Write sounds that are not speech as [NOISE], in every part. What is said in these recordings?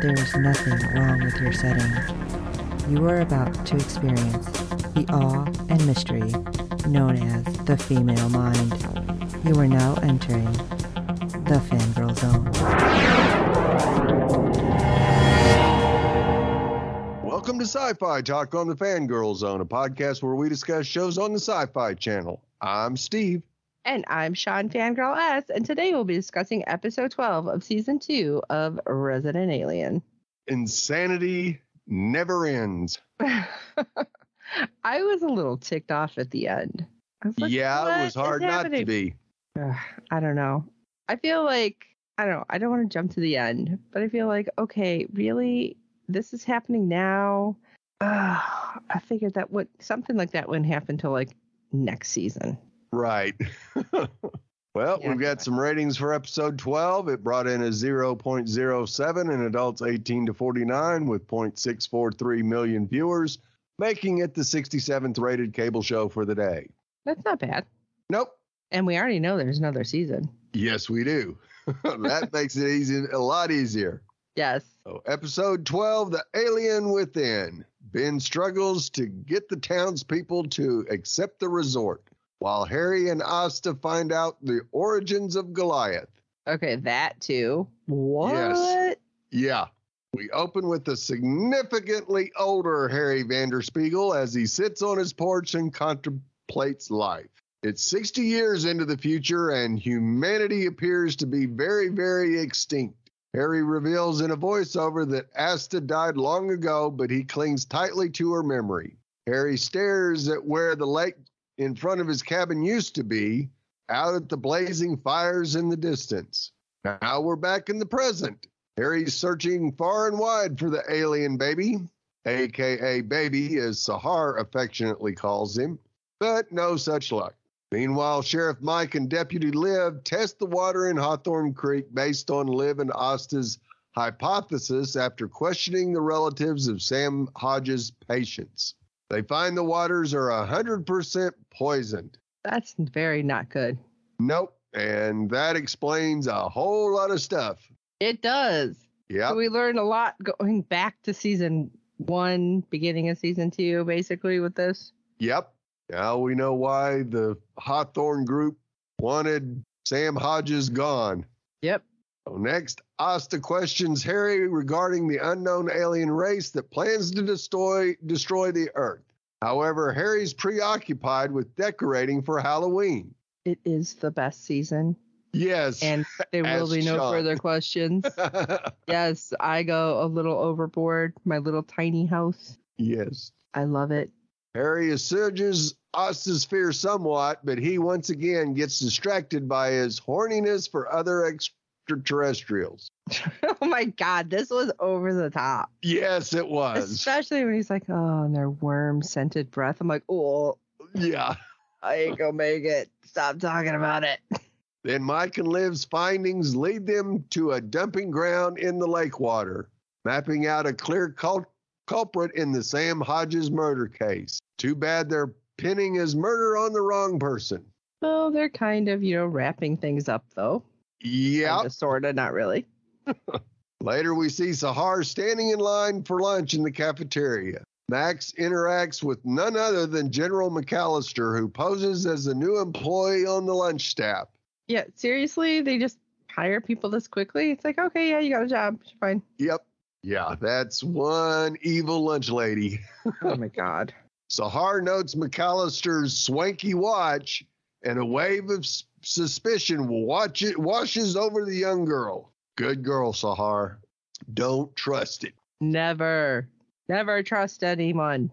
there is nothing wrong with your setting. You are about to experience the awe and mystery known as the female mind. You are now entering the fangirl zone. Welcome to Sci-Fi Talk on the Fangirl Zone, a podcast where we discuss shows on the Sci-Fi Channel. I'm Steve. And I'm Shawn Fangirl S, and today we'll be discussing episode 12 of season 2 of Resident Alien. Insanity never ends. [LAUGHS] I was a little ticked off at the end. Like, yeah, it was hard not to be. Ugh, I don't know. I feel like I don't know. I don't want to jump to the end, but I feel like okay, really, this is happening now. Uh, I figured that would something like that wouldn't happen till like next season. Right. [LAUGHS] well, yeah, we've got some ratings for episode 12. It brought in a 0.07 in adults 18 to 49 with 0.643 million viewers, making it the 67th rated cable show for the day. That's not bad. Nope. And we already know there's another season. Yes, we do. [LAUGHS] that [LAUGHS] makes it easy, a lot easier. Yes. So, episode 12 The Alien Within. Ben struggles to get the townspeople to accept the resort while Harry and Asta find out the origins of Goliath. Okay, that too. What? Yes. Yeah. We open with the significantly older Harry Vanderspiegel as he sits on his porch and contemplates life. It's 60 years into the future, and humanity appears to be very, very extinct. Harry reveals in a voiceover that Asta died long ago, but he clings tightly to her memory. Harry stares at where the lake in front of his cabin used to be, out at the blazing fires in the distance. Now we're back in the present. Harry's searching far and wide for the alien baby, aka Baby, as Sahar affectionately calls him, but no such luck. Meanwhile, Sheriff Mike and Deputy Liv test the water in Hawthorne Creek based on Liv and Asta's hypothesis after questioning the relatives of Sam Hodges' patients. They find the waters are 100% poisoned. That's very not good. Nope. And that explains a whole lot of stuff. It does. Yeah. So we learned a lot going back to season one, beginning of season two, basically, with this. Yep. Now we know why the Hawthorne group wanted Sam Hodges gone. Yep. Next, Asta questions Harry regarding the unknown alien race that plans to destroy destroy the Earth. However, Harry's preoccupied with decorating for Halloween. It is the best season. Yes. And there will be no Sean. further questions. [LAUGHS] yes, I go a little overboard. My little tiny house. Yes. I love it. Harry assuages Asta's fear somewhat, but he once again gets distracted by his horniness for other extraterrestrials. [LAUGHS] oh my god, this was over the top. Yes, it was. Especially when he's like, "Oh, and their worm scented breath." I'm like, "Oh, yeah, I ain't gonna make it. Stop talking about it." [LAUGHS] Then Mike and Liv's findings lead them to a dumping ground in the lake water, mapping out a clear cul- culprit in the Sam Hodges murder case. Too bad they're pinning his murder on the wrong person. Well, they're kind of, you know, wrapping things up though. Yeah. Sort of, not really. [LAUGHS] Later, we see Sahar standing in line for lunch in the cafeteria. Max interacts with none other than General McAllister, who poses as a new employee on the lunch staff. Yeah, seriously, they just hire people this quickly? It's like, okay, yeah, you got a job. You're fine. Yep. Yeah, that's one evil lunch lady. oh my [LAUGHS] God. Sahar notes McAllister's swanky watch, and a wave of suspicion watch it, washes over the young girl. Good girl, Sahar. Don't trust it. Never, never trust anyone.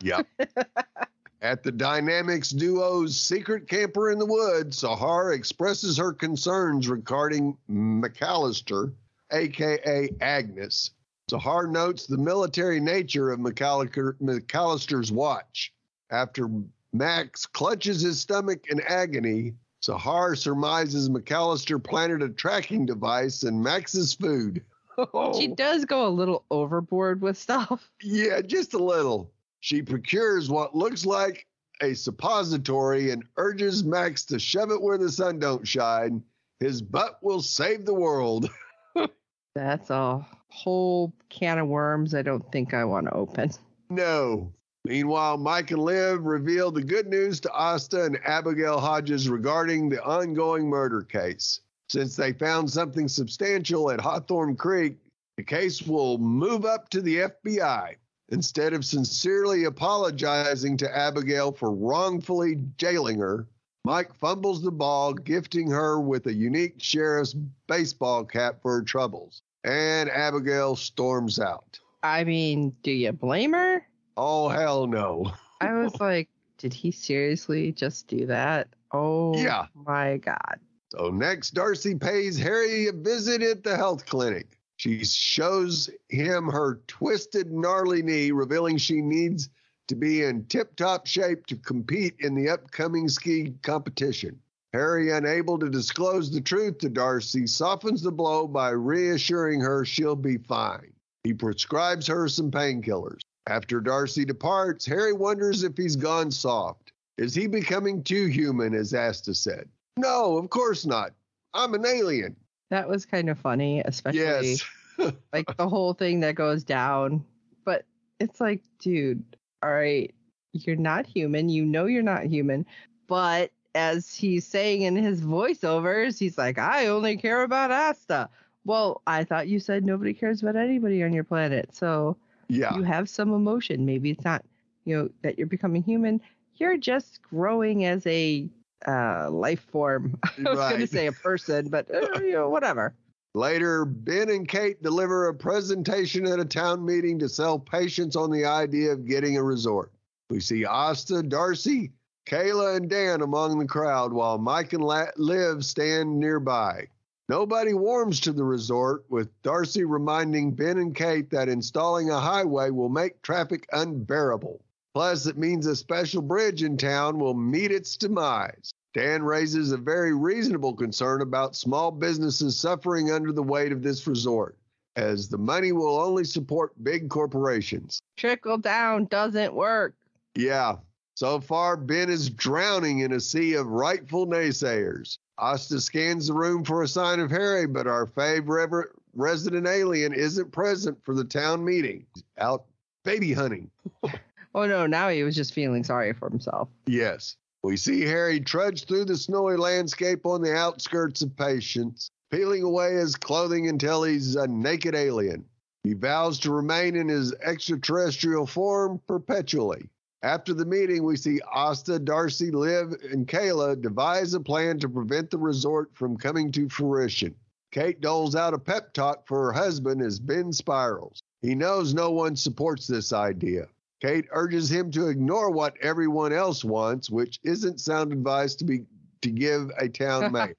Yep. [LAUGHS] At the Dynamics duo's secret camper in the woods, Sahar expresses her concerns regarding McAllister, aka Agnes. Sahar notes the military nature of McAllister's watch. After Max clutches his stomach in agony, Sahar surmises McAllister planted a tracking device in Max's food. [LAUGHS] She oh. does go a little overboard with stuff. [LAUGHS] Yeah, just a little. She procures what looks like a suppository and urges Max to shove it where the sun don't shine. His butt will save the world. [LAUGHS] That's a whole can of worms I don't think I want to open. No. Meanwhile, Mike and Liv reveal the good news to Asta and Abigail Hodges regarding the ongoing murder case. Since they found something substantial at Hawthorne Creek, the case will move up to the FBI. Instead of sincerely apologizing to Abigail for wrongfully jailing her, Mike fumbles the ball, gifting her with a unique sheriff's baseball cap for her troubles. And Abigail storms out. I mean, do you blame her? Oh, hell no. I was [LAUGHS] like, did he seriously just do that? Oh, Yeah. my God. So next, Darcy pays Harry a visit at the health clinic. She shows him her twisted, gnarly knee, revealing she needs to be in tip top shape to compete in the upcoming ski competition. Harry, unable to disclose the truth to Darcy, softens the blow by reassuring her she'll be fine. He prescribes her some painkillers. After Darcy departs, Harry wonders if he's gone soft. Is he becoming too human, as Asta said? No, of course not. I'm an alien. That was kind of funny, especially Yes. [LAUGHS] like the whole thing that goes down. But it's like, dude, all right, you're not human. You know you're not human. But as he's saying in his voiceovers, he's like, I only care about Asta. Well, I thought you said nobody cares about anybody on your planet. So Yeah. you have some emotion. Maybe it's not, you know, that you're becoming human. You're just growing as a uh, life form. [LAUGHS] I was going to say a person, but uh, you know, whatever. Later, Ben and Kate deliver a presentation at a town meeting to sell patience on the idea of getting a resort. We see Asta, Darcy, Kayla, and Dan among the crowd while Mike and La- Liv stand nearby. Nobody warms to the resort, with Darcy reminding Ben and Kate that installing a highway will make traffic unbearable. Plus, it means a special bridge in town will meet its demise. Dan raises a very reasonable concern about small businesses suffering under the weight of this resort, as the money will only support big corporations. Trickle down doesn't work. Yeah, so far, Ben is drowning in a sea of rightful naysayers. Asta scans the room for a sign of Harry, but our favorite resident alien isn't present for the town meeting. He's out baby hunting. [LAUGHS] Oh no, now he was just feeling sorry for himself. Yes. We see Harry trudge through the snowy landscape on the outskirts of Patience, peeling away his clothing until he's a naked alien. He vows to remain in his extraterrestrial form perpetually. After the meeting, we see Asta, Darcy, Liv, and Kayla devise a plan to prevent the resort from coming to fruition. Kate doles out a pep talk for her husband as Ben spirals. He knows no one supports this idea. Kate urges him to ignore what everyone else wants, which isn't sound advice to be to give a town [LAUGHS] mayor.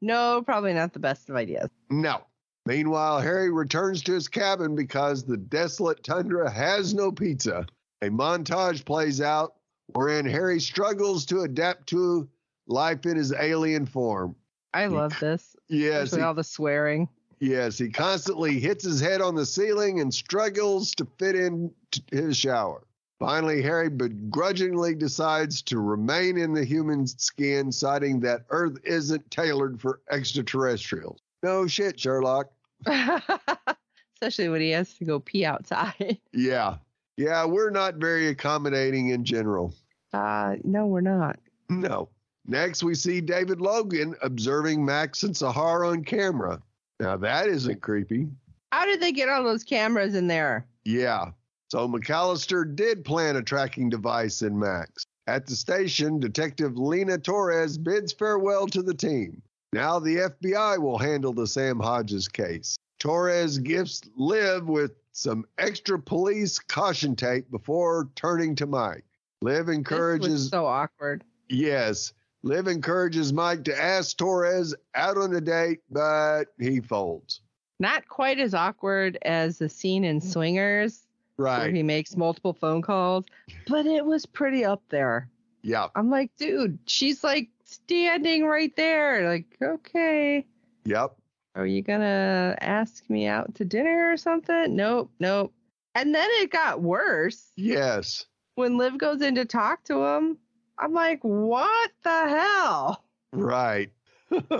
No, probably not the best of ideas. no. Meanwhile, Harry returns to his cabin because the desolate tundra has no pizza. A montage plays out wherein Harry struggles to adapt to life in his alien form. I love this. Yes, he, all the swearing. yes, he constantly hits his head on the ceiling and struggles to fit in t- his shower. Finally, Harry begrudgingly decides to remain in the human skin, citing that Earth isn't tailored for extraterrestrials. No shit, Sherlock. [LAUGHS] Especially when he has to go pee outside. Yeah. Yeah, we're not very accommodating in general. Uh, no, we're not. No. Next, we see David Logan observing Max and Sahar on camera. Now, that isn't creepy. How did they get all those cameras in there? Yeah. So McAllister did plant a tracking device in Max. At the station, Detective Lena Torres bids farewell to the team. Now the FBI will handle the Sam Hodges case. Torres gifts Liv with some extra police caution tape before turning to Mike. Liv encourages so awkward. Yes. Liv encourages Mike to ask Torres out on a date, but he folds. Not quite as awkward as the scene in Swingers Right. where he makes multiple phone calls, but it was pretty up there. Yeah. I'm like, dude, she's like standing right there. Like, okay. Yep. Are you gonna ask me out to dinner or something? Nope, nope. And then it got worse Yes. when Liv goes in to talk to him. I'm like, what the hell? Right. [LAUGHS]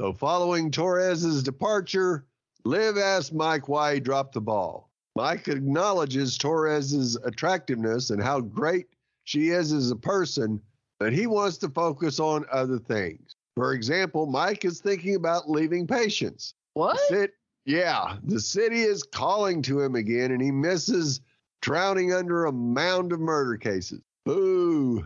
so following Torres's departure, Liv asks Mike why he dropped the ball. Mike acknowledges Torres's attractiveness and how great she is as a person, but he wants to focus on other things. For example, Mike is thinking about leaving Patience. What? Sit, yeah, the city is calling to him again, and he misses drowning under a mound of murder cases. Boo!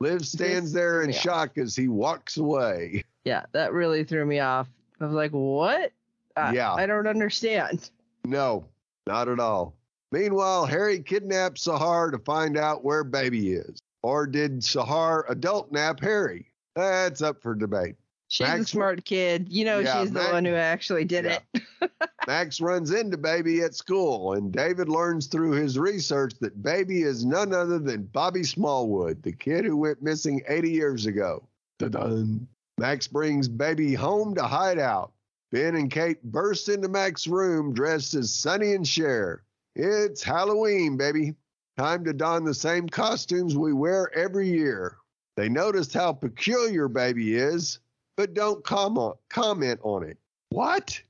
Liv stands there in shock as he walks away. Yeah, that really threw me off. I was like, what? Uh, Yeah. I don't understand. No, not at all. Meanwhile, Harry kidnaps Sahar to find out where baby is. Or did Sahar adult nap Harry? That's up for debate. She's a smart kid. You know, Yeah, she's the Max- one who actually did Yeah. it. [LAUGHS] Max runs into Baby at school, and David learns through his research that Baby is none other than Bobby Smallwood, the kid who went missing 80 years ago. Dun-dun. Max brings Baby home to hide out. Ben and Kate burst into Max's room dressed as Sonny and Cher. It's Halloween, baby. Time to don the same costumes we wear every year. They noticed how peculiar Baby is, but don't comment, comment on it. What?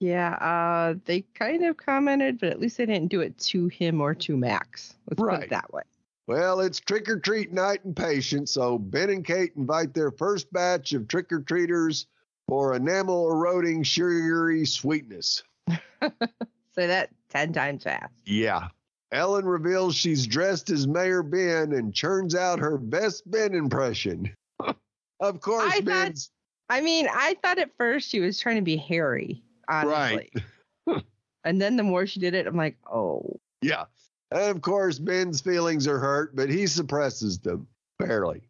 Yeah, uh, they kind of commented, but at least they didn't do it to him or to Max. Let's put it that way. Well, it's trick or treat night in Patience, so Ben and Kate invite their first batch of trick or treaters for enamel eroding sugary sweetness. [LAUGHS] Say that 10 times fast. Yeah. Ellen reveals she's dressed as Mayor Ben and churns out her best Ben impression. [LAUGHS] of course, I thought- Ben's I mean, I thought at first she was trying to be Harry, honestly. Right. [LAUGHS] and then the more she did it, I'm like, oh. yeah. And of course, Ben's feelings are hurt, but he suppresses them barely.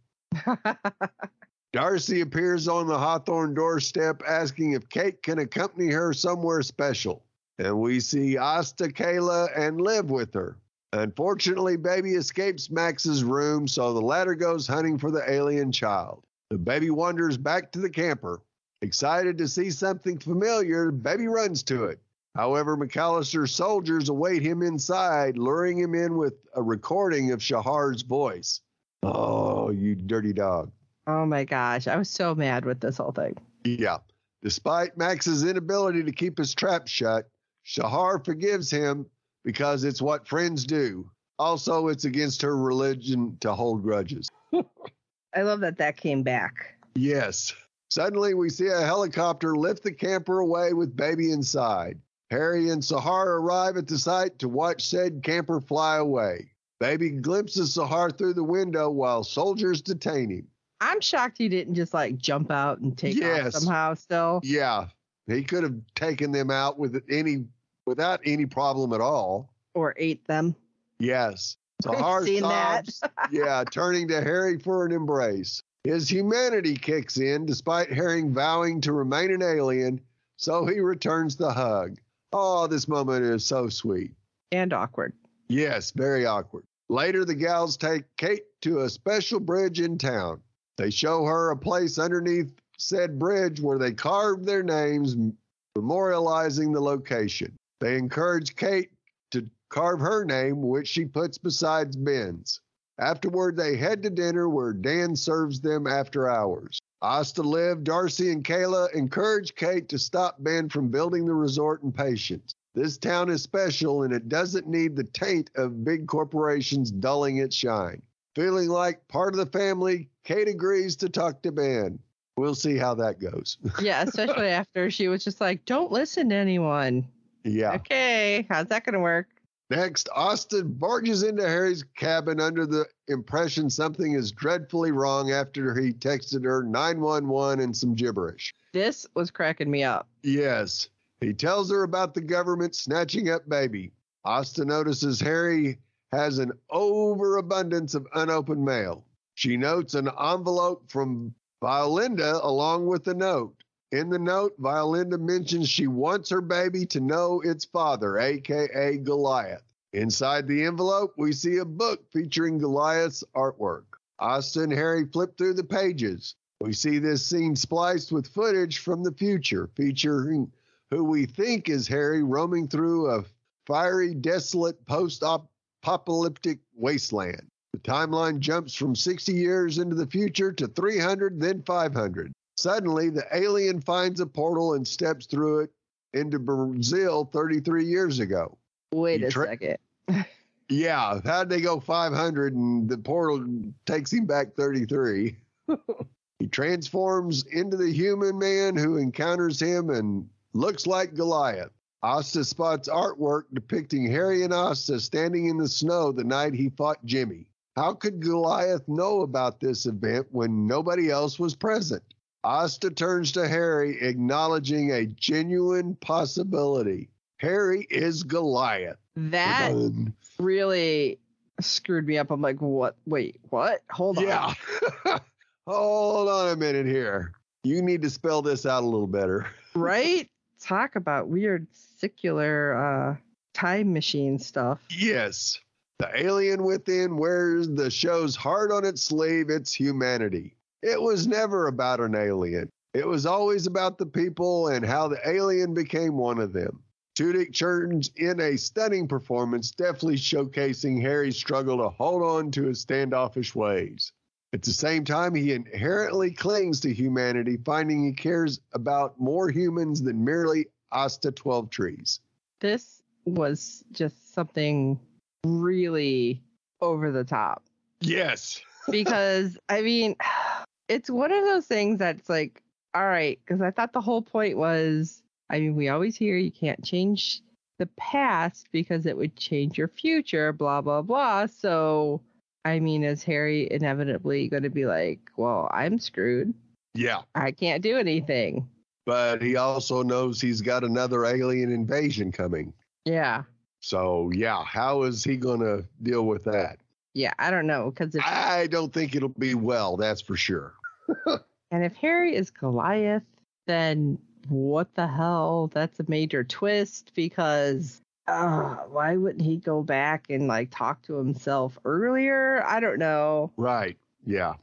[LAUGHS] Darcy appears on the Hawthorne doorstep asking if Kate can accompany her somewhere special. And we see Asta, Kayla, and Liv with her. Unfortunately, baby escapes Max's room, so the latter goes hunting for the alien child. The baby wanders back to the camper. Excited to see something familiar, baby runs to it. However, McAllister's soldiers await him inside, luring him in with a recording of Sahar's voice. Oh, you dirty dog. oh my gosh. I was so mad with this whole thing. Yeah. Despite Max's inability to keep his trap shut, Sahar forgives him because it's what friends do. Also, it's against her religion to hold grudges. [LAUGHS] I love that that came back. Yes. Suddenly, we see a helicopter lift the camper away with baby inside. Harry and Sahar arrive at the site to watch said camper fly away. Baby glimpses Sahar through the window while soldiers detain him. I'm shocked he didn't just like jump out and take off somehow still. Yeah, he could have taken them out with any without any problem at all. Or ate them. Yes. I've Sahar seen that. yeah, turning to Harry for an embrace. His humanity kicks in despite Harry vowing to remain an alien, so he returns the hug. Oh, this moment is so sweet. And awkward. Yes, very awkward. Later, the gals take Kate to a special bridge in town. They show her a place underneath said bridge where they carved their names, memorializing the location. They encourage Kate to carve her name, which she puts beside Ben's. Afterward, they head to dinner where Dan serves them after hours. Asta Liv, Darcy, and Kayla encourage Kate to stop Ben from building the resort in Patience. This town is special and it doesn't need the taint of big corporations dulling its shine. Feeling like part of the family, Kate agrees to talk to Ben. We'll see how that goes. [LAUGHS] Yeah, especially after she was just like, don't listen to anyone. yeah. Okay, how's that going to work? Next, Asta barges into Harry's cabin under the impression something is dreadfully wrong after he texted her 911 and some gibberish. This was cracking me up. Yes. He tells her about the government snatching up baby. Asta notices Harry has an overabundance of unopened mail. She notes an envelope from Violinda along with the note. In the note, Violinda mentions she wants her baby to know its father, aka Goliath. Inside the envelope, we see a book featuring Goliath's artwork. Asta and Harry flip through the pages. We see this scene spliced with footage from the future, featuring who we think is Harry roaming through a fiery, desolate post apocalyptic wasteland. The timeline jumps from 60 years into the future to 300, then 500. Suddenly, the alien finds a portal and steps through it into Brazil 33 years ago. Wait a tra- second. Yeah, how'd they go 500 and the portal takes him back 33? [LAUGHS] he transforms into the human man who encounters him and looks like Goliath. Asta spots artwork depicting Harry and Asta standing in the snow the night he fought Jimmy. How could Goliath know about this event when nobody else was present? Asta turns to Harry, acknowledging a genuine possibility. Harry is Goliath. That really screwed me up. I'm like, what? Wait, what? Hold on. Yeah. [LAUGHS] Hold on a minute here. You need to spell this out a little better. right? [LAUGHS] Talk about weird secular uh, time machine stuff. Yes. The alien within wears the show's heart on its sleeve, its humanity. It was never about an alien. It was always about the people and how the alien became one of them. Tudyk turns in a stunning performance, deftly showcasing Harry's struggle to hold on to his standoffish ways. At the same time, he inherently clings to humanity, finding he cares about more humans than merely Asta Twelvetrees. This was just something really over the top. Yes. [LAUGHS] because I mean, [SIGHS] it's one of those things that's like, all right, because I thought the whole point was, I mean, we always hear you can't change the past because it would change your future, blah blah blah. So, I mean, is Harry inevitably going to be like, well, I'm screwed. Yeah. I can't do anything. But he also knows he's got another alien invasion coming. Yeah, So, yeah, how is he going to deal with that? yeah, I don't know because I don't think it'll be well, that's for sure. [LAUGHS] And if Harry is Goliath, then what the hell? That's a major twist because uh, why wouldn't he go back and like talk to himself earlier? I don't know. Right. Yeah.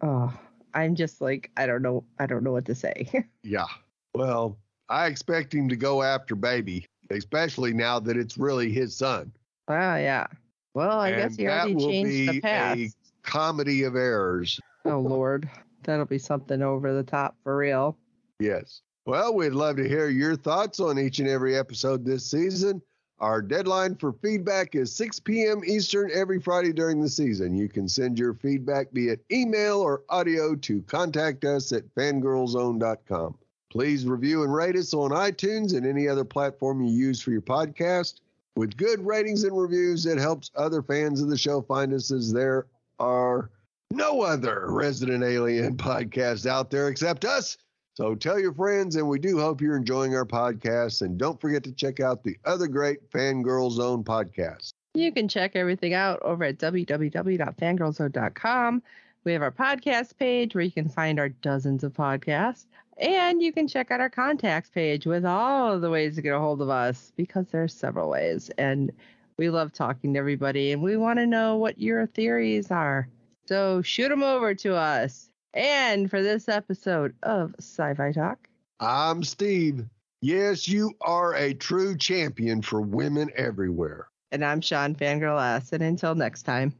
Oh, I'm just like I don't know. I don't know what to say. [LAUGHS] Yeah. Well, I expect him to go after baby, especially now that it's really his son. wow, yeah. Well, I guess he already will changed the be past. a comedy of errors. Oh Lord, that'll be something over the top for real. Yes. Well, we'd love to hear your thoughts on each and every episode this season. Our deadline for feedback is 6 p.m. Eastern every Friday during the season. You can send your feedback via email or audio to contact us at fangirlzone.com. Please review and rate us on iTunes and any other platform you use for your podcast. With good ratings and reviews, it helps other fans of the show find us as there are no other Resident Alien [LAUGHS] podcasts out there except us. So tell your friends, and we do hope you're enjoying our podcast. And don't forget to check out the other great Fangirl Zone podcasts. You can check everything out over at www.fangirlzone.com. We have our podcast page where you can find our dozens of podcasts. And you can check out our contacts page with all of the ways to get a hold of us because there are several ways. And we love talking to everybody and we want to know what your theories are. So shoot them over to us. And for this episode of Sci Fi Talk, I'm Steve. Yes, you are a true champion for women everywhere. and I'm Shawn Fangirl S. And until next time.